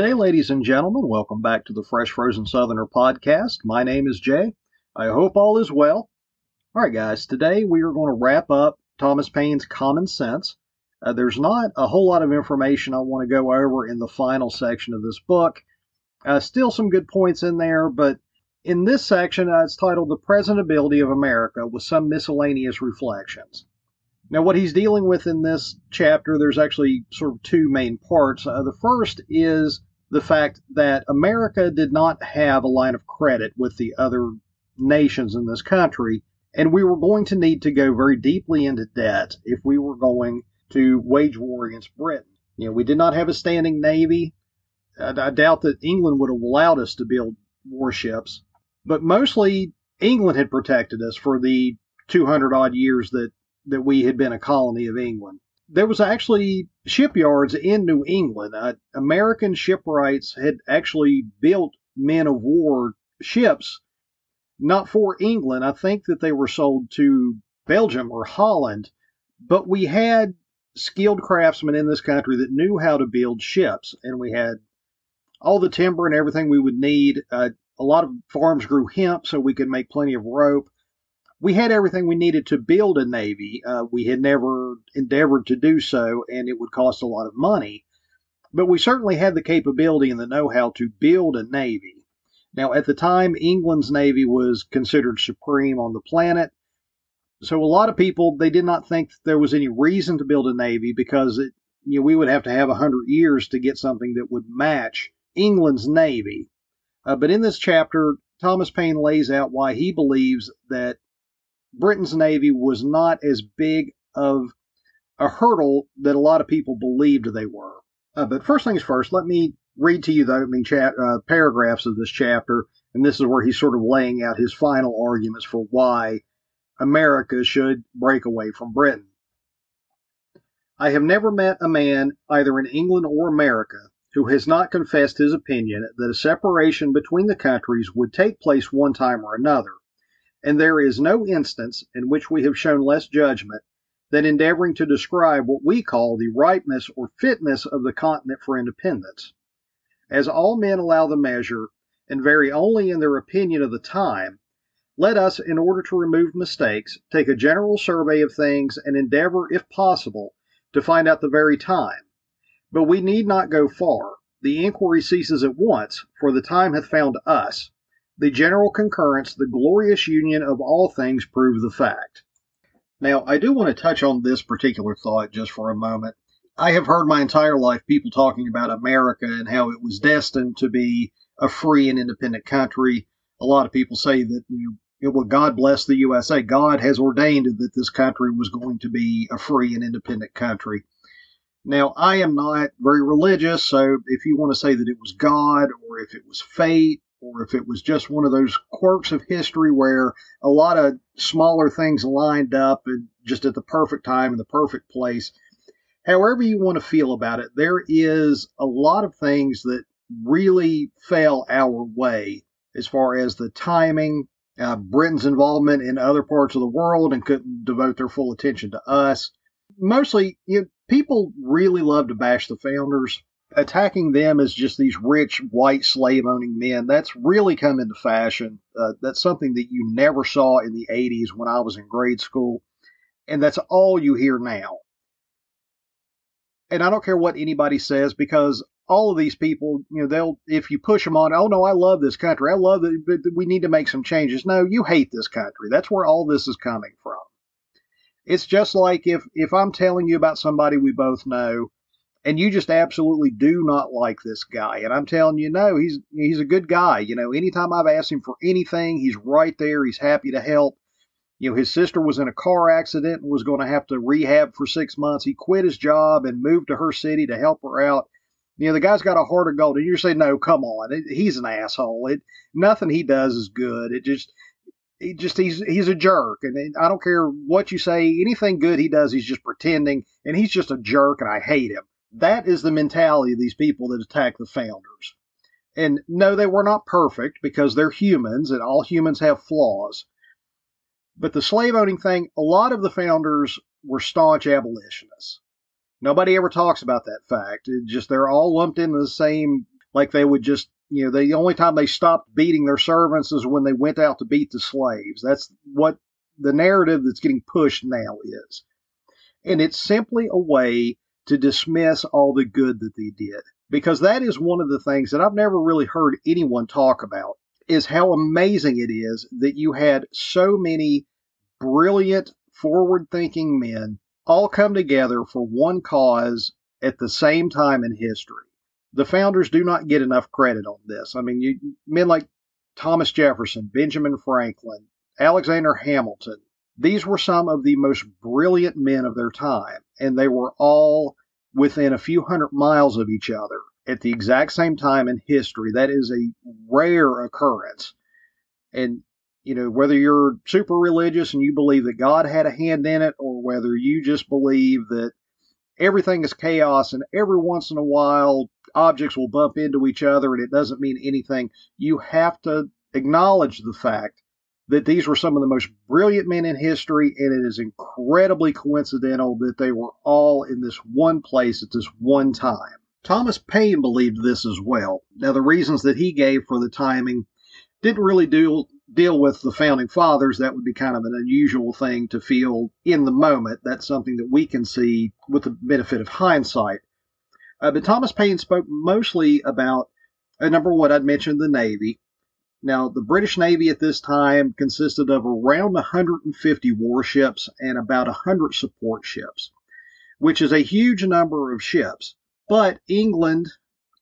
day, ladies and gentlemen. Welcome back to the Fresh Frozen Southerner podcast. My name is Jay. I hope all is well. All right, guys, today we are going to wrap up Thomas Paine's Common Sense. Uh, there's not a whole lot of information I want to go over in the final section of this book. Uh, still some good points in there, but in this section, uh, it's titled The Present Ability of America with some miscellaneous reflections. Now, what he's dealing with in this chapter, there's actually sort of two main parts. Uh, the first is the fact that America did not have a line of credit with the other nations in this country, and we were going to need to go very deeply into debt if we were going to wage war against Britain. You know, we did not have a standing navy. I, I doubt that England would have allowed us to build warships, but mostly England had protected us for the 200 odd years that that we had been a colony of England. There was actually shipyards in New England. Uh, American shipwrights had actually built men of war ships, not for England. I think that they were sold to Belgium or Holland, but we had skilled craftsmen in this country that knew how to build ships, and we had all the timber and everything we would need. Uh, a lot of farms grew hemp so we could make plenty of rope we had everything we needed to build a navy. Uh, we had never endeavored to do so, and it would cost a lot of money. But we certainly had the capability and the know how to build a navy. Now, at the time, England's navy was considered supreme on the planet. So a lot of people they did not think there was any reason to build a navy because it, you know, we would have to have hundred years to get something that would match England's navy. Uh, but in this chapter, Thomas Paine lays out why he believes that Britain's Navy was not as big of a hurdle that a lot of people believed they were. Uh, but first things first, let me read to you the opening uh, paragraphs of this chapter, and this is where he's sort of laying out his final arguments for why America should break away from Britain. I have never met a man, either in England or America, who has not confessed his opinion that a separation between the countries would take place one time or another and there is no instance in which we have shown less judgment than endeavoring to describe what we call the ripeness or fitness of the continent for independence. As all men allow the measure, and vary only in their opinion of the time, let us, in order to remove mistakes, take a general survey of things and endeavor, if possible, to find out the very time. But we need not go far. The inquiry ceases at once, for the time hath found us, the general concurrence, the glorious union of all things prove the fact. Now, I do want to touch on this particular thought just for a moment. I have heard my entire life people talking about America and how it was destined to be a free and independent country. A lot of people say that, you know, well, God bless the USA. God has ordained that this country was going to be a free and independent country. Now, I am not very religious, so if you want to say that it was God or if it was fate or if it was just one of those quirks of history where a lot of smaller things lined up and just at the perfect time in the perfect place. However, you want to feel about it, there is a lot of things that really fell our way as far as the timing, uh, Britain's involvement in other parts of the world and couldn't devote their full attention to us. Mostly, you know, people really love to bash the founders attacking them as just these rich white slave owning men that's really come into fashion. Uh, that's something that you never saw in the 80s when i was in grade school and that's all you hear now. And i don't care what anybody says because all of these people you know they'll if you push them on oh no i love this country. I love it but we need to make some changes. No you hate this country. That's where all this is coming from. It's just like if if i'm telling you about somebody we both know and you just absolutely do not like this guy. And I'm telling you, no, he's he's a good guy. You know, anytime I've asked him for anything, he's right there. He's happy to help. You know, his sister was in a car accident and was going to have to rehab for six months. He quit his job and moved to her city to help her out. You know, the guy's got a heart of gold. And you're saying, no, come on, he's an asshole. It nothing he does is good. It just he just he's he's a jerk and I don't care what you say anything good he does he's just pretending and he's just a jerk and I hate him that is the mentality of these people that attack the founders. And no, they were not perfect because they're humans and all humans have flaws. But the slave owning thing, a lot of the founders were staunch abolitionists. Nobody ever talks about that fact. It just they're all lumped into the same like they would just, you know, the only time they stopped beating their servants is when they went out to beat the slaves. That's what the narrative that's getting pushed now is. And it's simply a way to dismiss all the good that they did. Because that is one of the things that I've never really heard anyone talk about is how amazing it is that you had so many brilliant, forward thinking men all come together for one cause at the same time in history. The founders do not get enough credit on this. I mean, you, men like Thomas Jefferson, Benjamin Franklin, Alexander Hamilton, these were some of the most brilliant men of their time, and they were all within a few hundred miles of each other at the exact same time in history. That is a rare occurrence. And, you know, whether you're super religious and you believe that God had a hand in it, or whether you just believe that everything is chaos and every once in a while objects will bump into each other and it doesn't mean anything, you have to acknowledge the fact that these were some of the most brilliant men in history, and it is incredibly coincidental that they were all in this one place at this one time. Thomas Paine believed this as well. Now, the reasons that he gave for the timing didn't really deal deal with the founding fathers. That would be kind of an unusual thing to feel in the moment. That's something that we can see with the benefit of hindsight. Uh, but Thomas Paine spoke mostly about uh, number one, I'd mentioned the Navy. Now, the British Navy at this time consisted of around 150 warships and about 100 support ships, which is a huge number of ships. But England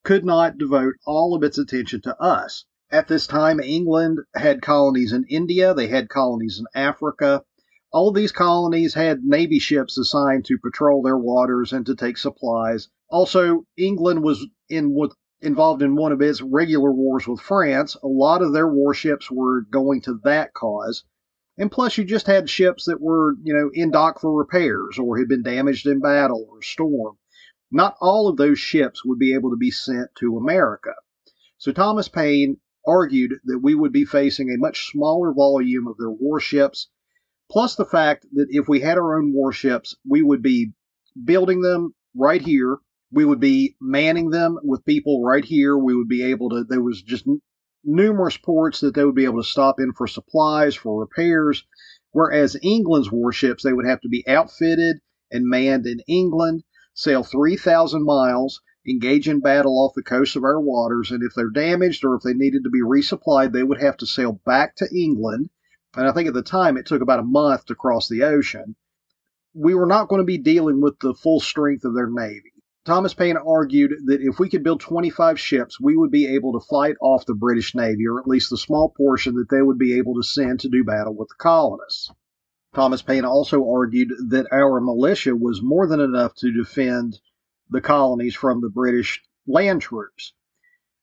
could not devote all of its attention to us. At this time, England had colonies in India, they had colonies in Africa. All these colonies had navy ships assigned to patrol their waters and to take supplies. Also, England was in what involved in one of its regular wars with France. A lot of their warships were going to that cause. And plus, you just had ships that were, you know, in dock for repairs or had been damaged in battle or storm. Not all of those ships would be able to be sent to America. So Thomas Paine argued that we would be facing a much smaller volume of their warships, plus the fact that if we had our own warships, we would be building them right here. We would be manning them with people right here. We would be able to, there was just numerous ports that they would be able to stop in for supplies, for repairs. Whereas England's warships, they would have to be outfitted and manned in England sail 3,000 miles, engage in battle off the coast of our waters, and if they're damaged or if they needed to be resupplied, they would have to sail back to England. And I think at the time it took about a month to cross the ocean. We were not going to be dealing with the full strength of their navy. Thomas Paine argued that if we could build 25 ships, we would be able to fight off the British Navy, or at least the small portion that they would be able to send to do battle with the colonists. Thomas Paine also argued that our militia was more than enough to defend the colonies from the British land troops.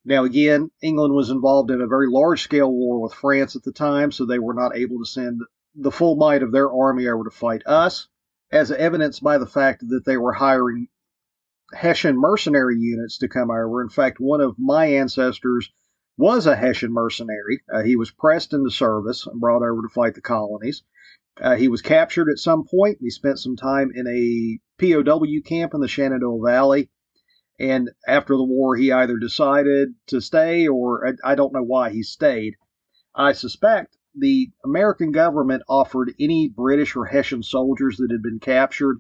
Now, again, England was involved in a very large scale war with France at the time, so they were not able to send the full might of their army over to fight us, as evidenced by the fact that they were hiring Hessian mercenary units to come over. In fact, one of my ancestors was a Hessian mercenary. Uh, he was pressed into service and brought over to fight the colonies. Uh, he was captured at some point. He spent some time in a POW camp in the Shenandoah Valley. And after the war, he either decided to stay or I, I don't know why he stayed. I suspect the American government offered any British or Hessian soldiers that had been captured,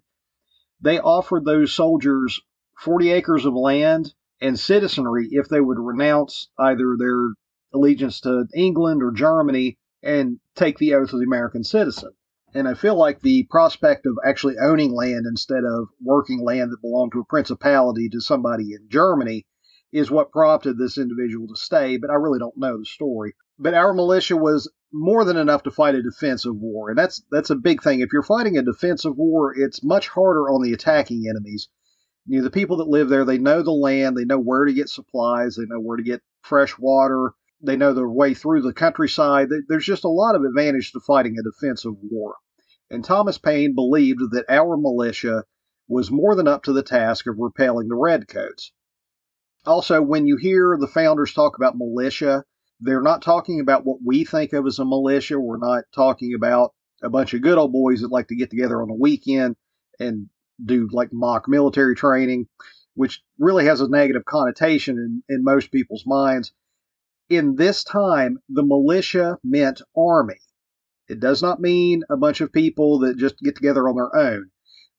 they offered those soldiers 40 acres of land and citizenry if they would renounce either their allegiance to England or Germany and take the oath of the American citizen. And I feel like the prospect of actually owning land instead of working land that belonged to a principality to somebody in Germany is what prompted this individual to stay, but I really don't know the story. But our militia was more than enough to fight a defensive war, and that's that's a big thing. If you're fighting a defensive war, it's much harder on the attacking enemies. You know, the people that live there, they know the land, they know where to get supplies, they know where to get fresh water, they know their way through the countryside. There's just a lot of advantage to fighting a defensive war and Thomas Paine believed that our militia was more than up to the task of repelling the redcoats. Also, when you hear the founders talk about militia, they're not talking about what we think of as a militia. We're not talking about a bunch of good old boys that like to get together on a weekend and do like mock military training. which really has a negative connotation in, in most people's minds. In this time, the militia meant army. It does not mean a bunch of people that just get together on their own.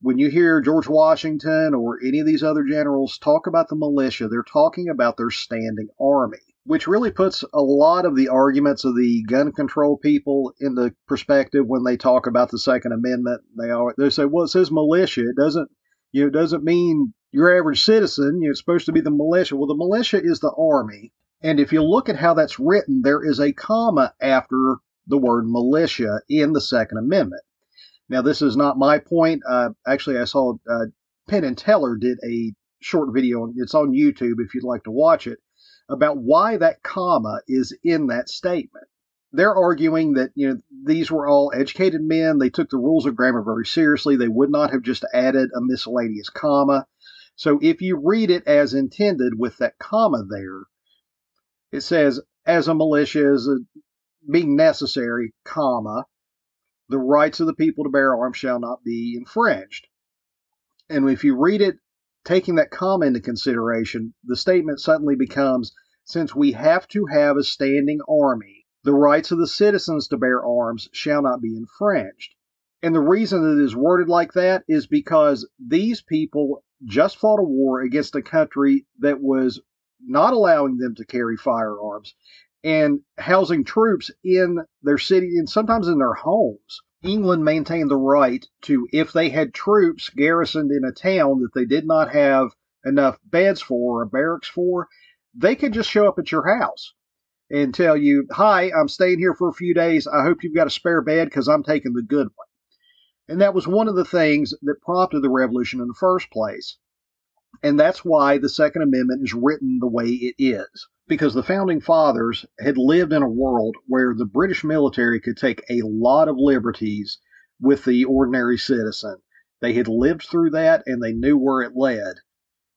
When you hear George Washington or any of these other generals talk about the militia, they're talking about their standing army, which really puts a lot of the arguments of the gun control people into perspective when they talk about the Second Amendment. They always, they say, "Well, it says militia. It doesn't, you know, it doesn't mean your average citizen. You know, it's supposed to be the militia. Well, the militia is the army, and if you look at how that's written, there is a comma after the word militia in the Second Amendment. Now, this is not my point. Uh, actually, I saw uh, Penn and Teller did a short video. It's on YouTube if you'd like to watch it about why that comma is in that statement. They're arguing that you know these were all educated men. They took the rules of grammar very seriously. They would not have just added a miscellaneous comma. So if you read it as intended with that comma there, it says as a militia is a, being necessary, comma, the rights of the people to bear arms shall not be infringed. And if you read it taking that comma into consideration, the statement suddenly becomes since we have to have a standing army, the rights of the citizens to bear arms shall not be infringed. And the reason that it is worded like that is because these people just fought a war against a country that was not allowing them to carry firearms and housing troops in their city and sometimes in their homes. England maintained the right to, if they had troops garrisoned in a town that they did not have enough beds for or barracks for, they could just show up at your house and tell you, Hi, I'm staying here for a few days. I hope you've got a spare bed because I'm taking the good one. And that was one of the things that prompted the revolution in the first place. And that's why the Second Amendment is written the way it is. Because the founding fathers had lived in a world where the British military could take a lot of liberties with the ordinary citizen. They had lived through that and they knew where it led.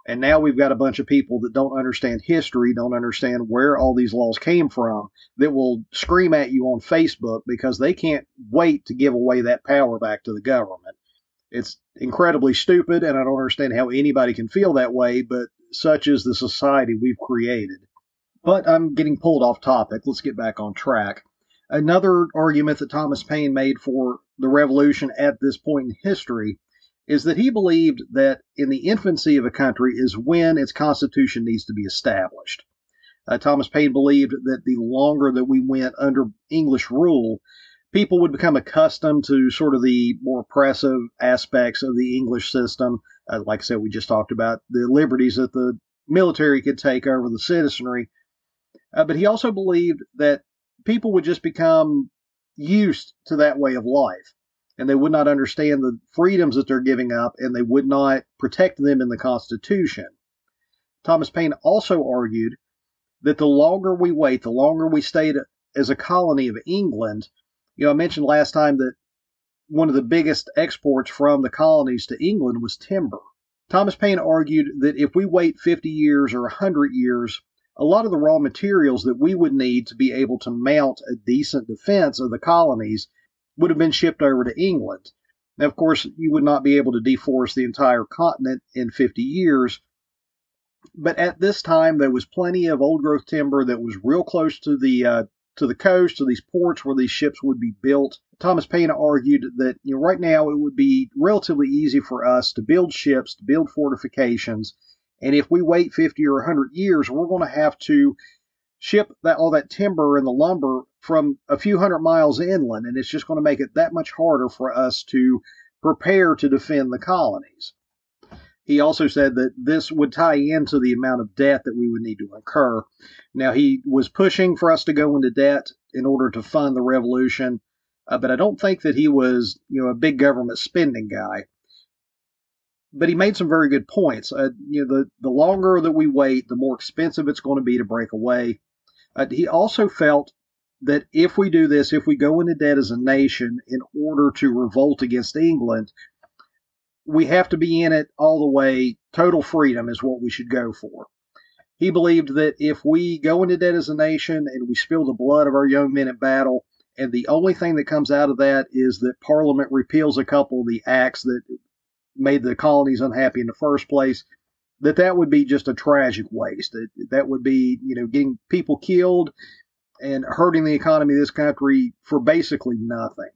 And now we've got a bunch of people that don't understand history, don't understand where all these laws came from, that will scream at you on Facebook because they can't wait to give away that power back to the government. It's incredibly stupid, and I don't understand how anybody can feel that way, but such is the society we've created. But I'm getting pulled off topic. Let's get back on track. Another argument that Thomas Paine made for the revolution at this point in history is that he believed that in the infancy of a country is when its constitution needs to be established. Uh, Thomas Paine believed that the longer that we went under English rule, people would become accustomed to sort of the more oppressive aspects of the English system. Uh, like I said, we just talked about the liberties that the military could take over the citizenry. Uh, but he also believed that people would just become used to that way of life and they would not understand the freedoms that they're giving up and they would not protect them in the Constitution. Thomas Paine also argued that the longer we wait, the longer we stay as a colony of England, you know, I mentioned last time that one of the biggest exports from the colonies to England was timber. Thomas Paine argued that if we wait 50 years or 100 years, a lot of the raw materials that we would need to be able to mount a decent defense of the colonies would have been shipped over to England. Now, of course, you would not be able to deforest the entire continent in 50 years, but at this time there was plenty of old growth timber that was real close to the uh, to the coast, to these ports where these ships would be built. Thomas Paine argued that you know, right now it would be relatively easy for us to build ships, to build fortifications, and if we wait 50 or 100 years, we're going to have to ship that all that timber and the lumber from a few hundred miles inland, and it's just going to make it that much harder for us to prepare to defend the colonies. He also said that this would tie into the amount of debt that we would need to incur. Now, he was pushing for us to go into debt in order to fund the revolution, uh, but I don't think that he was, you know, a big government spending guy. But he made some very good points. Uh, you know, the the longer that we wait, the more expensive it's going to be to break away. Uh, he also felt that if we do this, if we go into debt as a nation in order to revolt against England, we have to be in it all the way. Total freedom is what we should go for. He believed that if we go into debt as a nation and we spill the blood of our young men in battle, and the only thing that comes out of that is that Parliament repeals a couple of the acts that made the colonies unhappy in the first place, that that would be just a tragic waste. That, that would be, you know, getting people killed and hurting the economy of this country for basically nothing.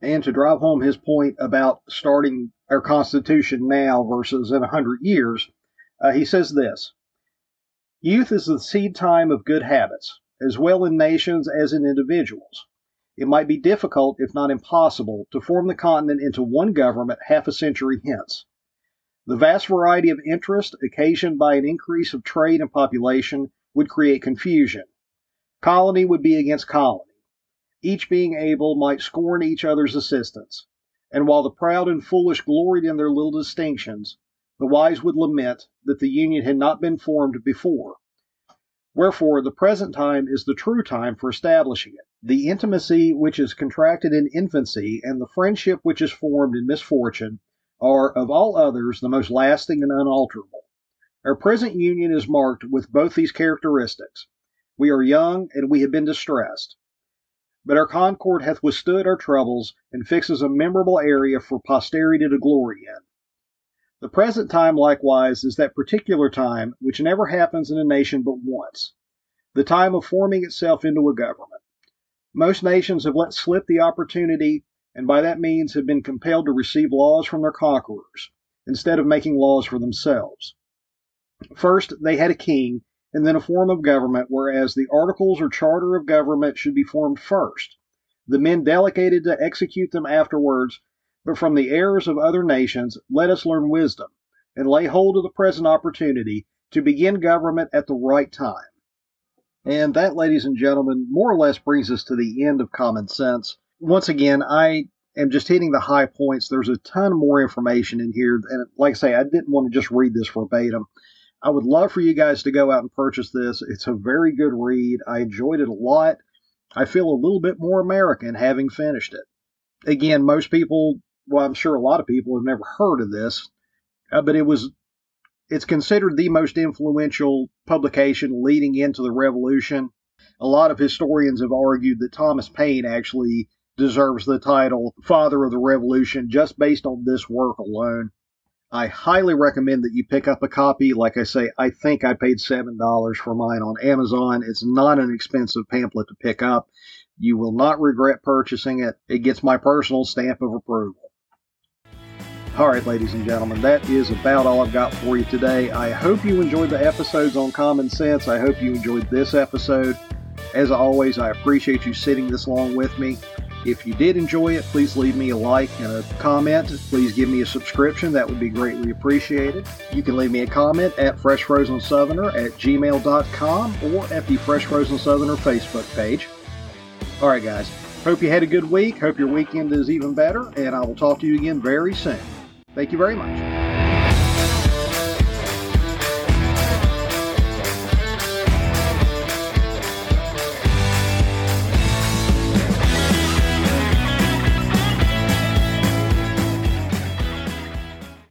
And to drive home his point about starting our Constitution now versus in a hundred years, uh, he says this Youth is the seed time of good habits, as well in nations as in individuals. It might be difficult, if not impossible, to form the continent into one government half a century hence. The vast variety of interest occasioned by an increase of trade and population would create confusion. Colony would be against colony. Each being able might scorn each other's assistance. And while the proud and foolish gloried in their little distinctions, the wise would lament that the union had not been formed before. Wherefore, the present time is the true time for establishing it. The intimacy which is contracted in infancy and the friendship which is formed in misfortune are, of all others, the most lasting and unalterable. Our present union is marked with both these characteristics. We are young, and we have been distressed. But our concord hath withstood our troubles, and fixes a memorable area for posterity to glory in. The present time, likewise, is that particular time which never happens in a nation but once the time of forming itself into a government. Most nations have let slip the opportunity, and by that means have been compelled to receive laws from their conquerors, instead of making laws for themselves. First, they had a king, and then a form of government, whereas the articles or charter of government should be formed first, the men delegated to execute them afterwards. But from the errors of other nations, let us learn wisdom, and lay hold of the present opportunity to begin government at the right time. And that, ladies and gentlemen, more or less brings us to the end of common sense. Once again, I am just hitting the high points. There's a ton more information in here. And like I say, I didn't want to just read this verbatim. I would love for you guys to go out and purchase this. It's a very good read. I enjoyed it a lot. I feel a little bit more American having finished it. Again, most people, well, I'm sure a lot of people have never heard of this, uh, but it was it's considered the most influential publication leading into the revolution. A lot of historians have argued that Thomas Paine actually deserves the title Father of the Revolution just based on this work alone. I highly recommend that you pick up a copy. Like I say, I think I paid $7 for mine on Amazon. It's not an expensive pamphlet to pick up. You will not regret purchasing it. It gets my personal stamp of approval. All right, ladies and gentlemen, that is about all I've got for you today. I hope you enjoyed the episodes on common sense. I hope you enjoyed this episode. As always, I appreciate you sitting this long with me. If you did enjoy it, please leave me a like and a comment. Please give me a subscription. That would be greatly appreciated. You can leave me a comment at freshfrozensoutherner at gmail.com or at the Fresh Frozen Southerner Facebook page. All right, guys. Hope you had a good week. Hope your weekend is even better, and I will talk to you again very soon. Thank you very much.